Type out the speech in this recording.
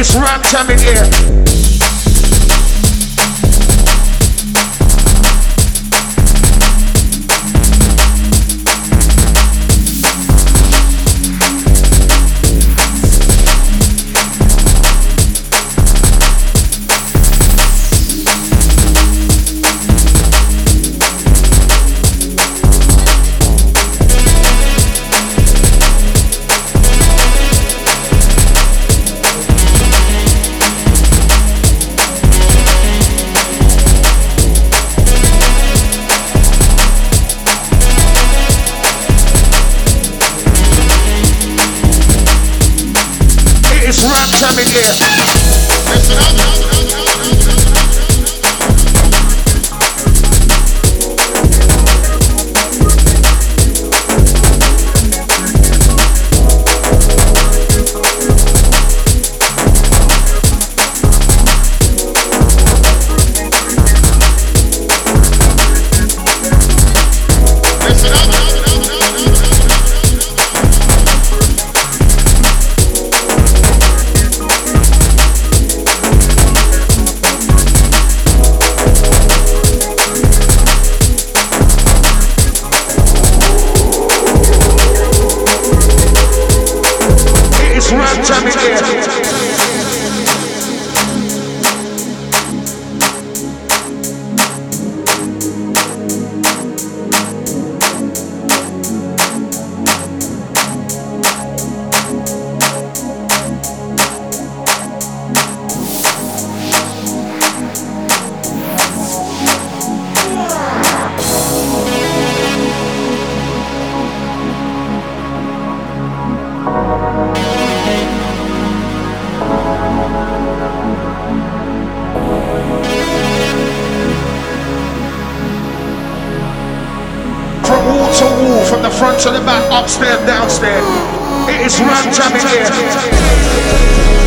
It's rap time in here. Time in here. It's rap time front to the back, upstairs, downstairs. It is time in here.